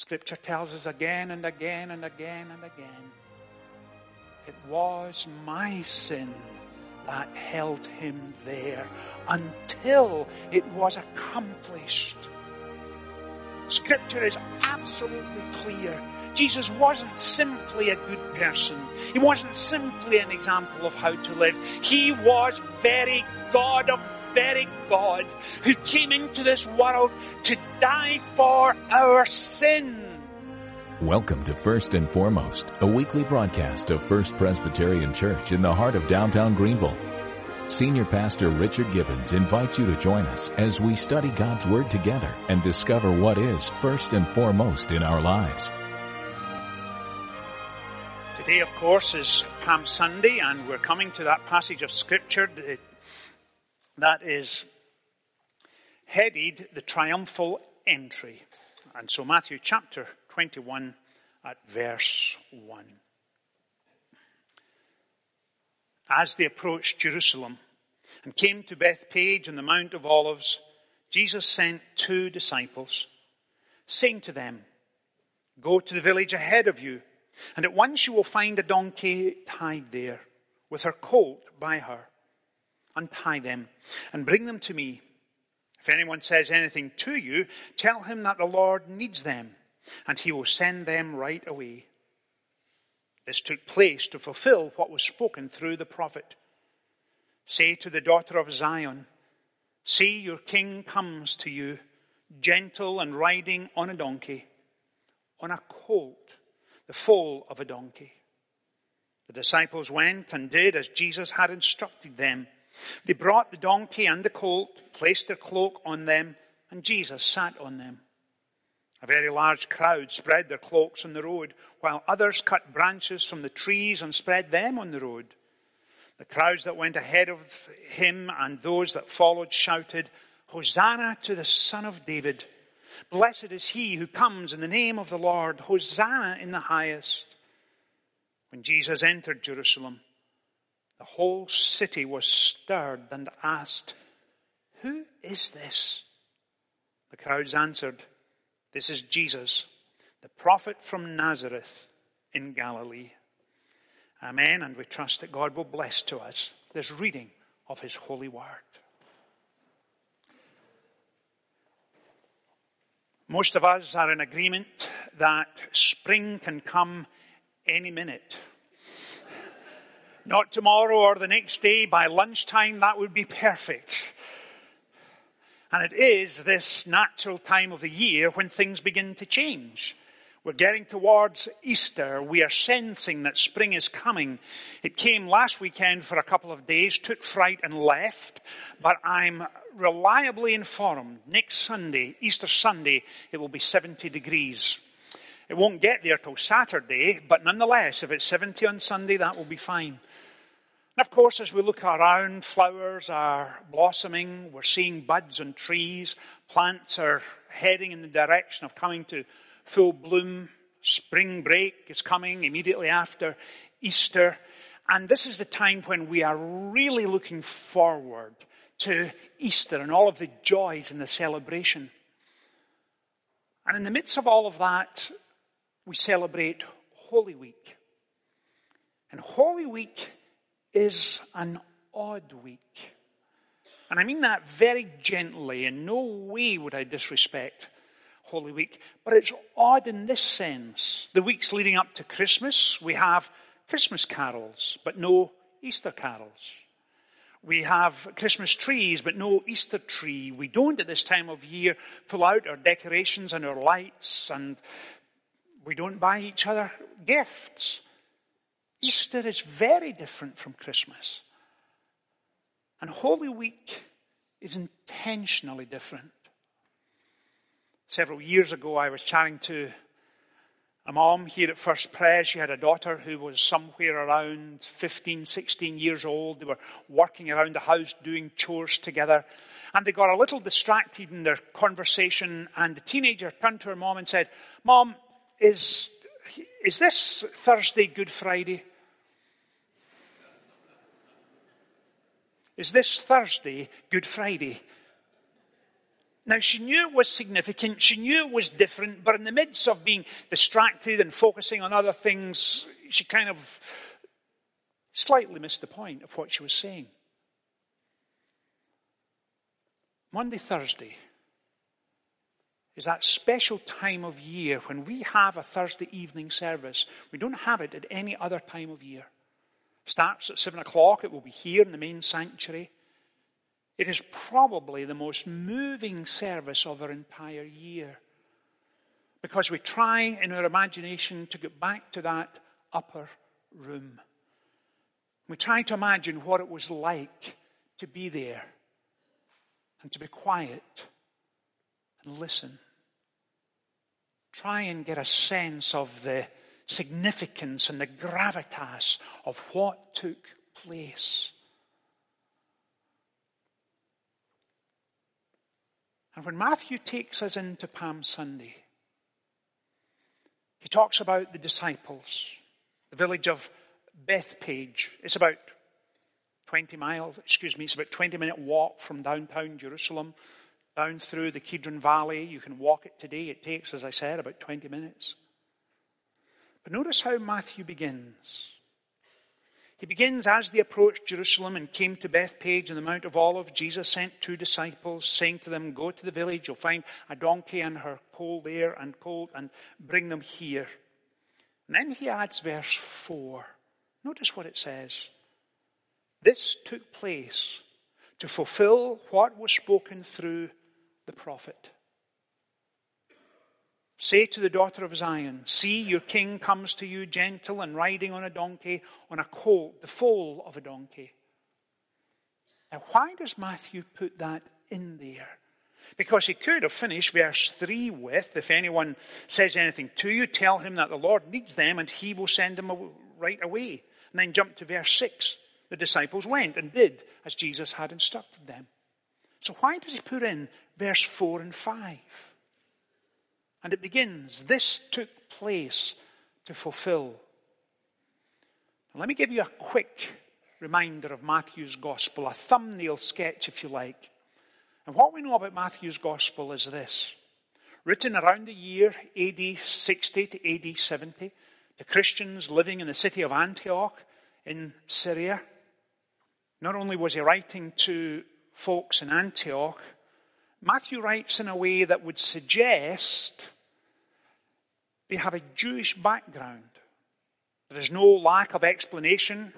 Scripture tells us again and again and again and again. It was my sin that held him there until it was accomplished. Scripture is absolutely clear. Jesus wasn't simply a good person. He wasn't simply an example of how to live. He was very God of very God who came into this world to die for our sin. Welcome to First and Foremost, a weekly broadcast of First Presbyterian Church in the heart of downtown Greenville. Senior Pastor Richard Gibbons invites you to join us as we study God's Word together and discover what is first and foremost in our lives. Today, of course, is Palm Sunday, and we're coming to that passage of Scripture that is headed the triumphal entry. And so Matthew chapter 21 at verse 1. As they approached Jerusalem and came to Bethphage on the Mount of Olives, Jesus sent two disciples, saying to them, Go to the village ahead of you, and at once you will find a donkey tied there, with her colt by her untie them, and bring them to me. If anyone says anything to you, tell him that the Lord needs them, and he will send them right away. This took place to fulfill what was spoken through the prophet. Say to the daughter of Zion, See, your king comes to you, gentle and riding on a donkey, on a colt, the foal of a donkey. The disciples went and did as Jesus had instructed them. They brought the donkey and the colt, placed their cloak on them, and Jesus sat on them. A very large crowd spread their cloaks on the road, while others cut branches from the trees and spread them on the road. The crowds that went ahead of him and those that followed shouted, Hosanna to the Son of David. Blessed is he who comes in the name of the Lord. Hosanna in the highest. When Jesus entered Jerusalem, the whole city was stirred and asked, Who is this? The crowds answered, This is Jesus, the prophet from Nazareth in Galilee. Amen. And we trust that God will bless to us this reading of His holy word. Most of us are in agreement that spring can come any minute. Not tomorrow or the next day, by lunchtime, that would be perfect. And it is this natural time of the year when things begin to change. We're getting towards Easter. We are sensing that spring is coming. It came last weekend for a couple of days, took fright and left, but I'm reliably informed next Sunday, Easter Sunday, it will be 70 degrees. It won't get there till Saturday, but nonetheless, if it's 70 on Sunday, that will be fine. And of course, as we look around, flowers are blossoming. We're seeing buds on trees. Plants are heading in the direction of coming to full bloom. Spring break is coming immediately after Easter. And this is the time when we are really looking forward to Easter and all of the joys and the celebration. And in the midst of all of that, we celebrate Holy Week. And Holy Week is an odd week. And I mean that very gently. In no way would I disrespect Holy Week. But it's odd in this sense. The weeks leading up to Christmas, we have Christmas carols, but no Easter carols. We have Christmas trees, but no Easter tree. We don't at this time of year pull out our decorations and our lights, and we don't buy each other gifts. Easter is very different from Christmas. And Holy Week is intentionally different. Several years ago, I was chatting to a mom here at First Pres. She had a daughter who was somewhere around 15, 16 years old. They were working around the house doing chores together. And they got a little distracted in their conversation. And the teenager turned to her mom and said, Mom, is, is this Thursday Good Friday? Is this Thursday Good Friday? Now, she knew it was significant, she knew it was different, but in the midst of being distracted and focusing on other things, she kind of slightly missed the point of what she was saying. Maundy, Thursday is that special time of year when we have a Thursday evening service. We don't have it at any other time of year. Starts at seven o'clock. It will be here in the main sanctuary. It is probably the most moving service of our entire year. Because we try in our imagination to get back to that upper room. We try to imagine what it was like to be there and to be quiet and listen. Try and get a sense of the significance and the gravitas of what took place. And when Matthew takes us into Palm Sunday, he talks about the disciples, the village of Bethphage. It's about 20 miles, excuse me, it's about 20 minute walk from downtown Jerusalem down through the Kidron Valley. You can walk it today. It takes, as I said, about 20 minutes. But notice how Matthew begins. He begins as they approached Jerusalem and came to Bethphage on the Mount of Olives. Jesus sent two disciples, saying to them, Go to the village, you'll find a donkey and her colt there and colt, and bring them here. And then he adds verse 4. Notice what it says. This took place to fulfill what was spoken through the prophet. Say to the daughter of Zion, see your king comes to you gentle and riding on a donkey, on a colt, the foal of a donkey. Now why does Matthew put that in there? Because he could have finished verse 3 with, if anyone says anything to you, tell him that the Lord needs them and he will send them right away. And then jump to verse 6. The disciples went and did as Jesus had instructed them. So why does he put in verse 4 and 5? And it begins, this took place to fulfill. Now, let me give you a quick reminder of Matthew's gospel, a thumbnail sketch if you like. And what we know about Matthew's gospel is this. Written around the year AD 60 to AD 70 to Christians living in the city of Antioch in Syria. Not only was he writing to folks in Antioch, Matthew writes in a way that would suggest they have a Jewish background. There is no lack of explanation,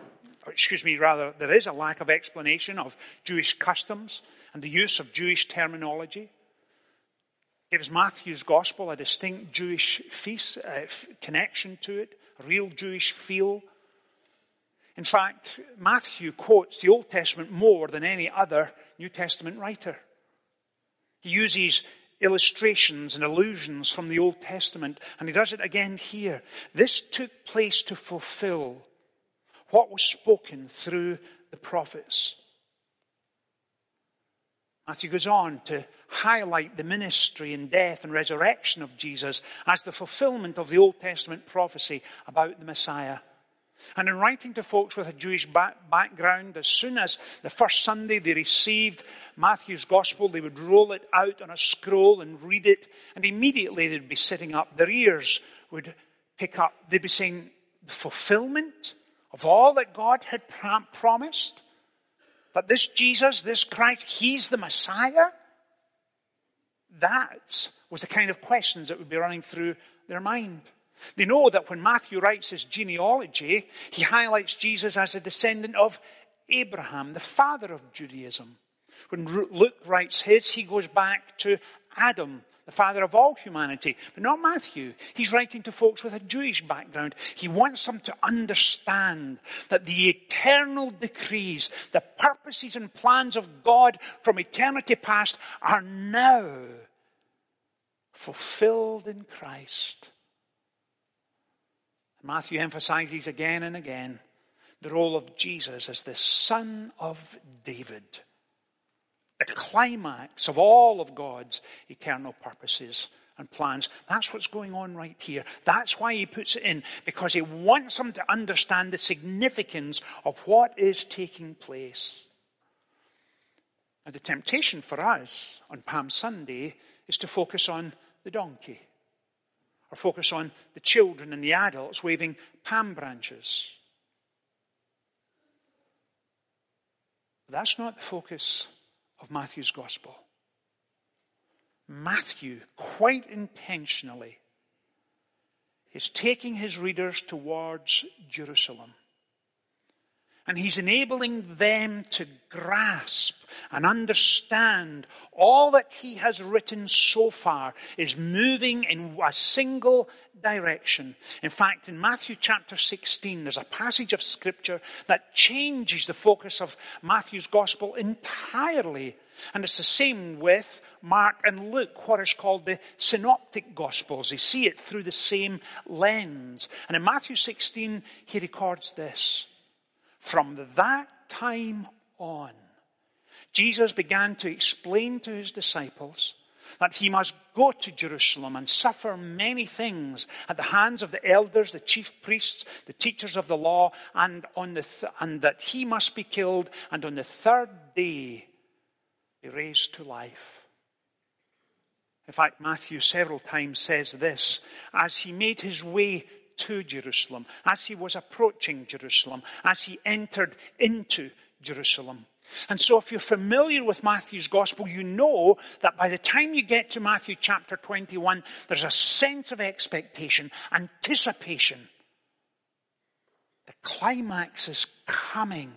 excuse me, rather, there is a lack of explanation of Jewish customs and the use of Jewish terminology. Gives Matthew's gospel a distinct Jewish feast, uh, connection to it, a real Jewish feel. In fact, Matthew quotes the Old Testament more than any other New Testament writer. He uses illustrations and allusions from the Old Testament, and he does it again here. This took place to fulfill what was spoken through the prophets. Matthew goes on to highlight the ministry and death and resurrection of Jesus as the fulfillment of the Old Testament prophecy about the Messiah. And in writing to folks with a Jewish back- background, as soon as the first Sunday they received Matthew's gospel, they would roll it out on a scroll and read it, and immediately they'd be sitting up. Their ears would pick up. They'd be saying, the fulfillment of all that God had promised? That this Jesus, this Christ, He's the Messiah? That was the kind of questions that would be running through their mind. They know that when Matthew writes his genealogy, he highlights Jesus as a descendant of Abraham, the father of Judaism. When Luke writes his, he goes back to Adam, the father of all humanity. But not Matthew. He's writing to folks with a Jewish background. He wants them to understand that the eternal decrees, the purposes and plans of God from eternity past are now fulfilled in Christ. Matthew emphasizes again and again the role of Jesus as the son of David. The climax of all of God's eternal purposes and plans. That's what's going on right here. That's why he puts it in, because he wants them to understand the significance of what is taking place. Now, the temptation for us on Palm Sunday is to focus on the donkey, or focus on the children and the adults waving palm branches. But that's not the focus of Matthew's gospel. Matthew, quite intentionally, is taking his readers towards Jerusalem. And he's enabling them to grasp and understand all that he has written so far is moving in a single direction. In fact, in Matthew chapter 16, there's a passage of scripture that changes the focus of Matthew's gospel entirely. And it's the same with Mark and Luke, what is called the synoptic gospels. They see it through the same lens. And in Matthew 16, he records this. From that time on, Jesus began to explain to his disciples that he must go to Jerusalem and suffer many things at the hands of the elders, the chief priests, the teachers of the law, and, on the th- and that he must be killed and on the third day be raised to life. In fact, Matthew several times says this as he made his way to Jerusalem, as he was approaching Jerusalem, as he entered into Jerusalem. And so if you're familiar with Matthew's gospel, you know that by the time you get to Matthew chapter 21, there's a sense of expectation, anticipation. The climax is coming.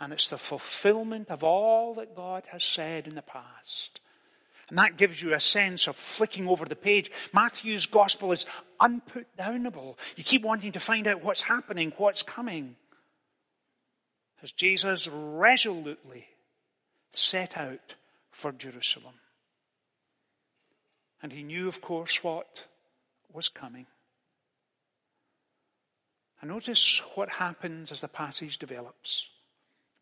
And it's the fulfillment of all that God has said in the past. And that gives you a sense of flicking over the page. Matthew's gospel is unputdownable. You keep wanting to find out what's happening, what's coming. As Jesus resolutely set out for Jerusalem. And he knew, of course, what was coming. And notice what happens as the passage develops.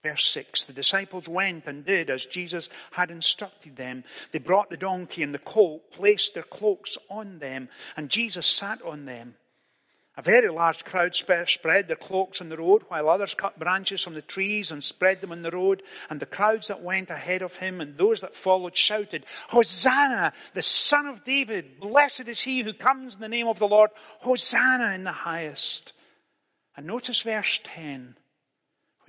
Verse 6, the disciples went and did as Jesus had instructed them. They brought the donkey and the colt, placed their cloaks on them, and Jesus sat on them. A very large crowd spread their cloaks on the road, while others cut branches from the trees and spread them on the road. And the crowds that went ahead of him and those that followed shouted, Hosanna, the son of David! Blessed is he who comes in the name of the Lord! Hosanna in the highest! And notice verse 10.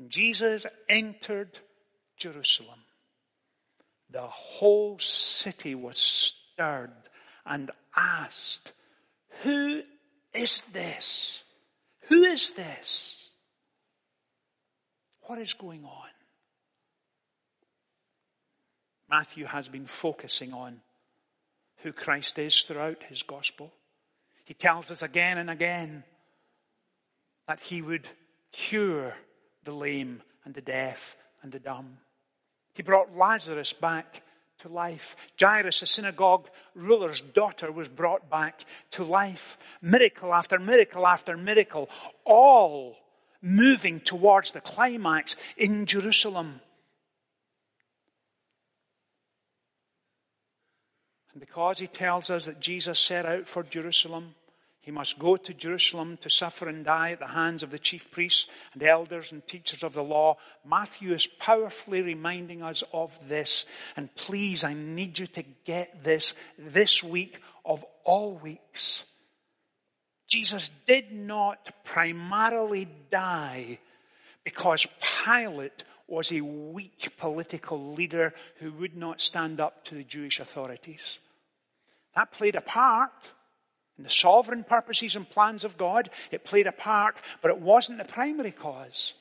Jesus entered Jerusalem, the whole city was stirred and asked, Who is this? Who is this? What is going on? Matthew has been focusing on who Christ is throughout his gospel. He tells us again and again that he would cure the lame and the deaf and the dumb. He brought Lazarus back to life. Jairus, the synagogue ruler's daughter, was brought back to life. Miracle after miracle after miracle, all moving towards the climax in Jerusalem. And because he tells us that Jesus set out for Jerusalem, he must go to Jerusalem to suffer and die at the hands of the chief priests and elders and teachers of the law. Matthew is powerfully reminding us of this. And please, I need you to get this this week of all weeks. Jesus did not primarily die because Pilate was a weak political leader who would not stand up to the Jewish authorities. That played a part. In the sovereign purposes and plans of God, it played a part, but it wasn't the primary cause.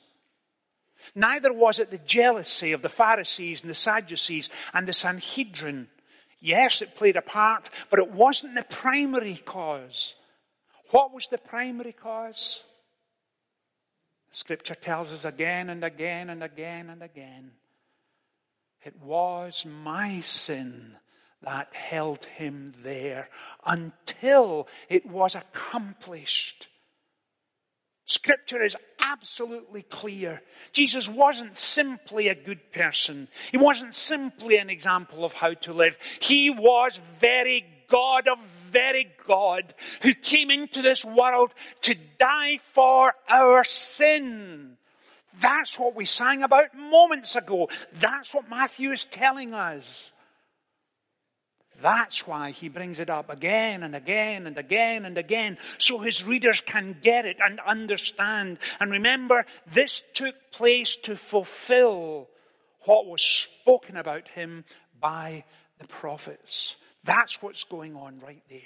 Neither was it the jealousy of the Pharisees and the Sadducees and the Sanhedrin. Yes, it played a part, but it wasn't the primary cause. What was the primary cause? Scripture tells us again and again and again and again. It was my sin that held him there until it was accomplished. Scripture is absolutely clear. Jesus wasn't simply a good person. He wasn't simply an example of how to live. He was very God of very God who came into this world to die for our sin. That's what we sang about moments ago. That's what Matthew is telling us. That's why he brings it up again and again and again and again, so his readers can get it and understand. And remember, this took place to fulfill what was spoken about him by the prophets. That's what's going on right there.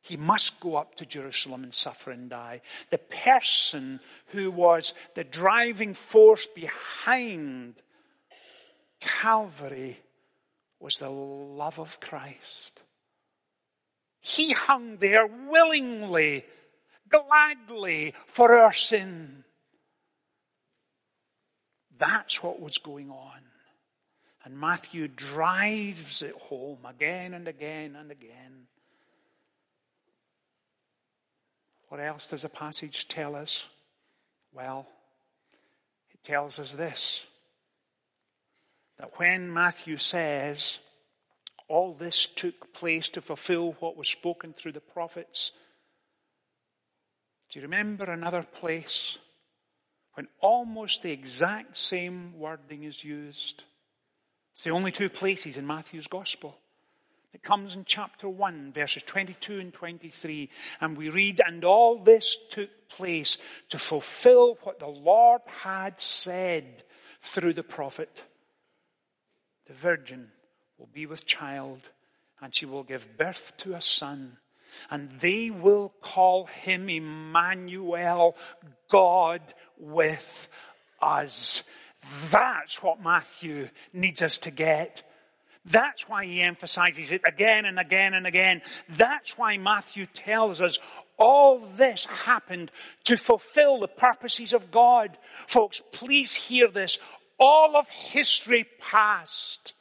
He must go up to Jerusalem and suffer and die. The person who was the driving force behind Calvary was the love of Christ. He hung there willingly, gladly for our sin. That's what was going on. And Matthew drives it home again and again and again. What else does the passage tell us? Well, it tells us this that when Matthew says, all this took place to fulfill what was spoken through the prophets, do you remember another place when almost the exact same wording is used? It's the only two places in Matthew's Gospel. It comes in chapter 1, verses 22 and 23, and we read, And all this took place to fulfill what the Lord had said through the prophet. The virgin will be with child, and she will give birth to a son, and they will call him Emmanuel, God with us. That's what Matthew needs us to get. That's why he emphasizes it again and again and again. That's why Matthew tells us all this happened to fulfill the purposes of God. Folks, please hear this. All of history past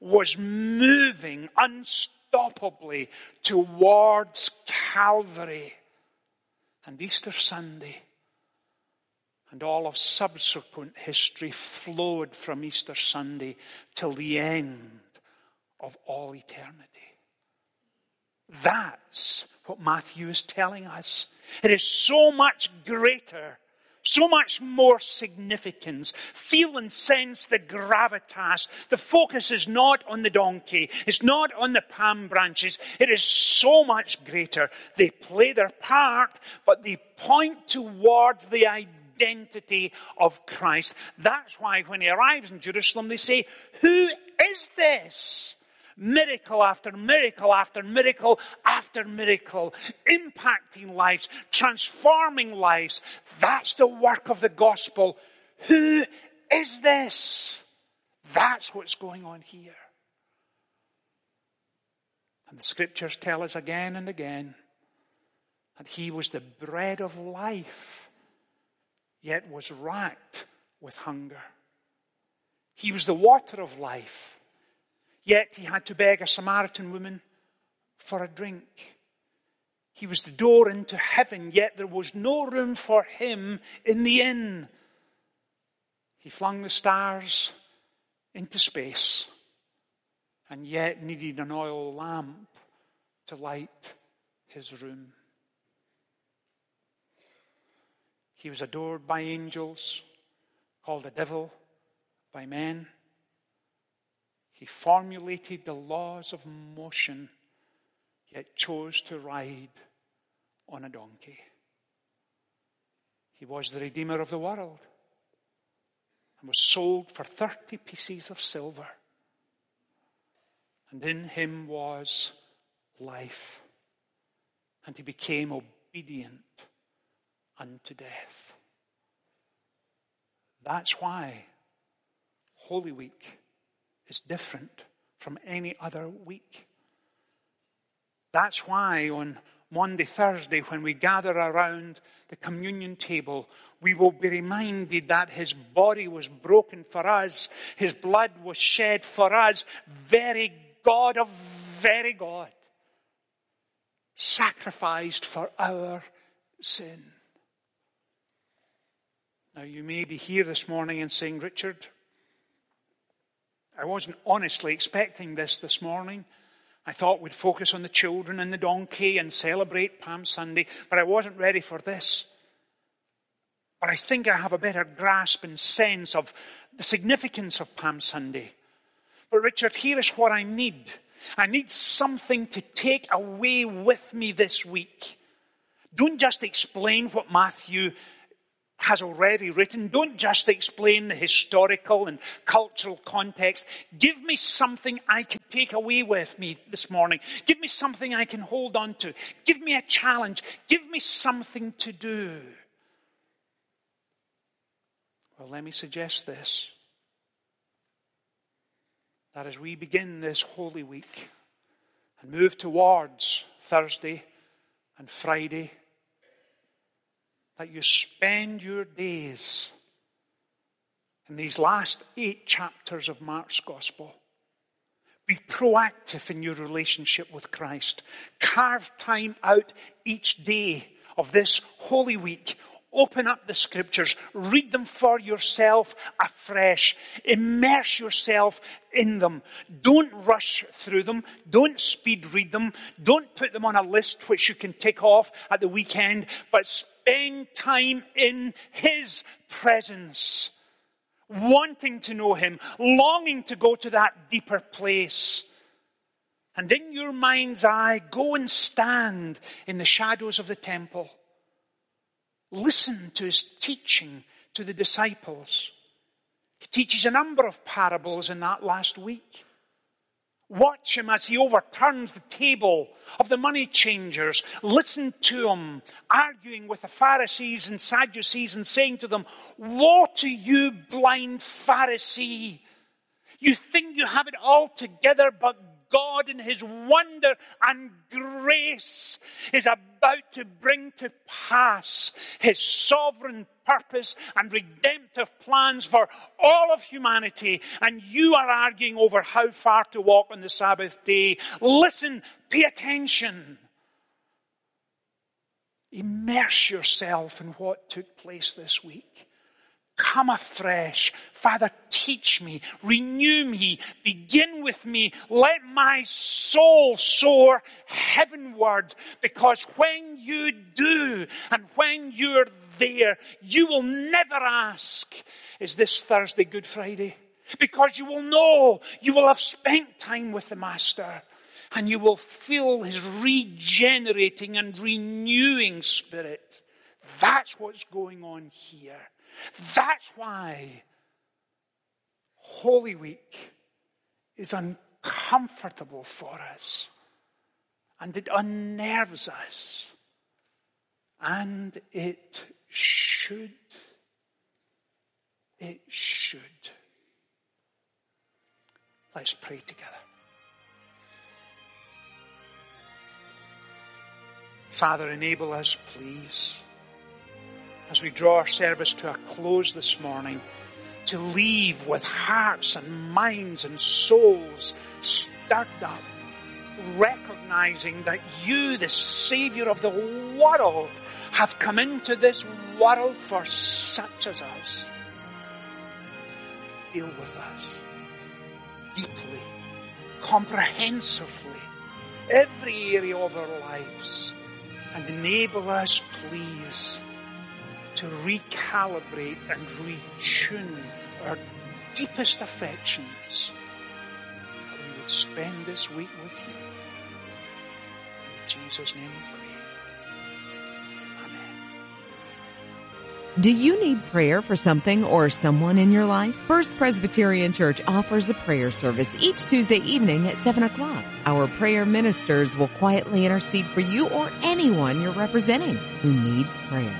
was moving unstoppably towards Calvary. And Easter Sunday and all of subsequent history flowed from Easter Sunday till the end of all eternity. That's what Matthew is telling us. It is so much greater, so much more significance. Feel and sense the gravitas. The focus is not on the donkey. It's not on the palm branches. It is so much greater. They play their part, but they point towards the identity of Christ. That's why when he arrives in Jerusalem, they say, who is this? Miracle after miracle after miracle after miracle, impacting lives, transforming lives. That's the work of the gospel. Who is this? That's what's going on here. And the scriptures tell us again and again that he was the bread of life, yet was racked with hunger. He was the water of life, Yet he had to beg a Samaritan woman for a drink. He was the door into heaven, yet there was no room for him in the inn. He flung the stars into space and yet needed an oil lamp to light his room. He was adored by angels, called a devil by men. He formulated the laws of motion, yet chose to ride on a donkey. He was the Redeemer of the world and was sold for 30 pieces of silver. And in him was life. And he became obedient unto death. That's why Holy Week is different from any other week. That's why on Maundy, Thursday, when we gather around the communion table, we will be reminded that His body was broken for us. His blood was shed for us. Very God of very God. Sacrificed for our sin. Now you may be here this morning and saying, Richard, I wasn't honestly expecting this this morning. I thought we'd focus on the children and the donkey and celebrate Palm Sunday, but I wasn't ready for this. But I think I have a better grasp and sense of the significance of Palm Sunday. But Richard, here is what I need. I need something to take away with me this week. Don't just explain what Matthew has already written. Don't just explain the historical and cultural context. Give me something I can take away with me this morning. Give me something I can hold on to. Give me a challenge. Give me something to do. Well, let me suggest this. That as we begin this Holy Week and move towards Thursday and Friday that you spend your days in these last eight chapters of Mark's Gospel. Be proactive in your relationship with Christ. Carve time out each day of this Holy Week Open up the scriptures. Read them for yourself afresh. Immerse yourself in them. Don't rush through them. Don't speed read them. Don't put them on a list which you can tick off at the weekend, but spend time in His presence. Wanting to know Him. Longing to go to that deeper place. And in your mind's eye, go and stand in the shadows of the temple Listen to his teaching to the disciples. He teaches a number of parables in that last week. Watch him as he overturns the table of the money changers. Listen to him arguing with the Pharisees and Sadducees and saying to them, Woe to you, blind Pharisee! You think you have it all together, but God in His wonder and grace is about to bring to pass His sovereign purpose and redemptive plans for all of humanity. And you are arguing over how far to walk on the Sabbath day. Listen, pay attention. Immerse yourself in what took place this week. Come afresh. Father, teach me, renew me, begin with me. Let my soul soar heavenward because when you do and when you're there, you will never ask, is this Thursday Good Friday? Because you will know you will have spent time with the Master and you will feel his regenerating and renewing spirit. That's what's going on here. That's why Holy Week is uncomfortable for us and it unnerves us and it should. It should. Let's pray together. Father, enable us, please as we draw our service to a close this morning, to leave with hearts and minds and souls stirred up, recognizing that you, the Savior of the world, have come into this world for such as us. Deal with us deeply, comprehensively, every area of our lives, and enable us, please, to recalibrate and retune our deepest affections we would spend this week with you. In Jesus' name we pray. Do you need prayer for something or someone in your life? First Presbyterian Church offers a prayer service each Tuesday evening at 7 o'clock. Our prayer ministers will quietly intercede for you or anyone you're representing who needs prayer.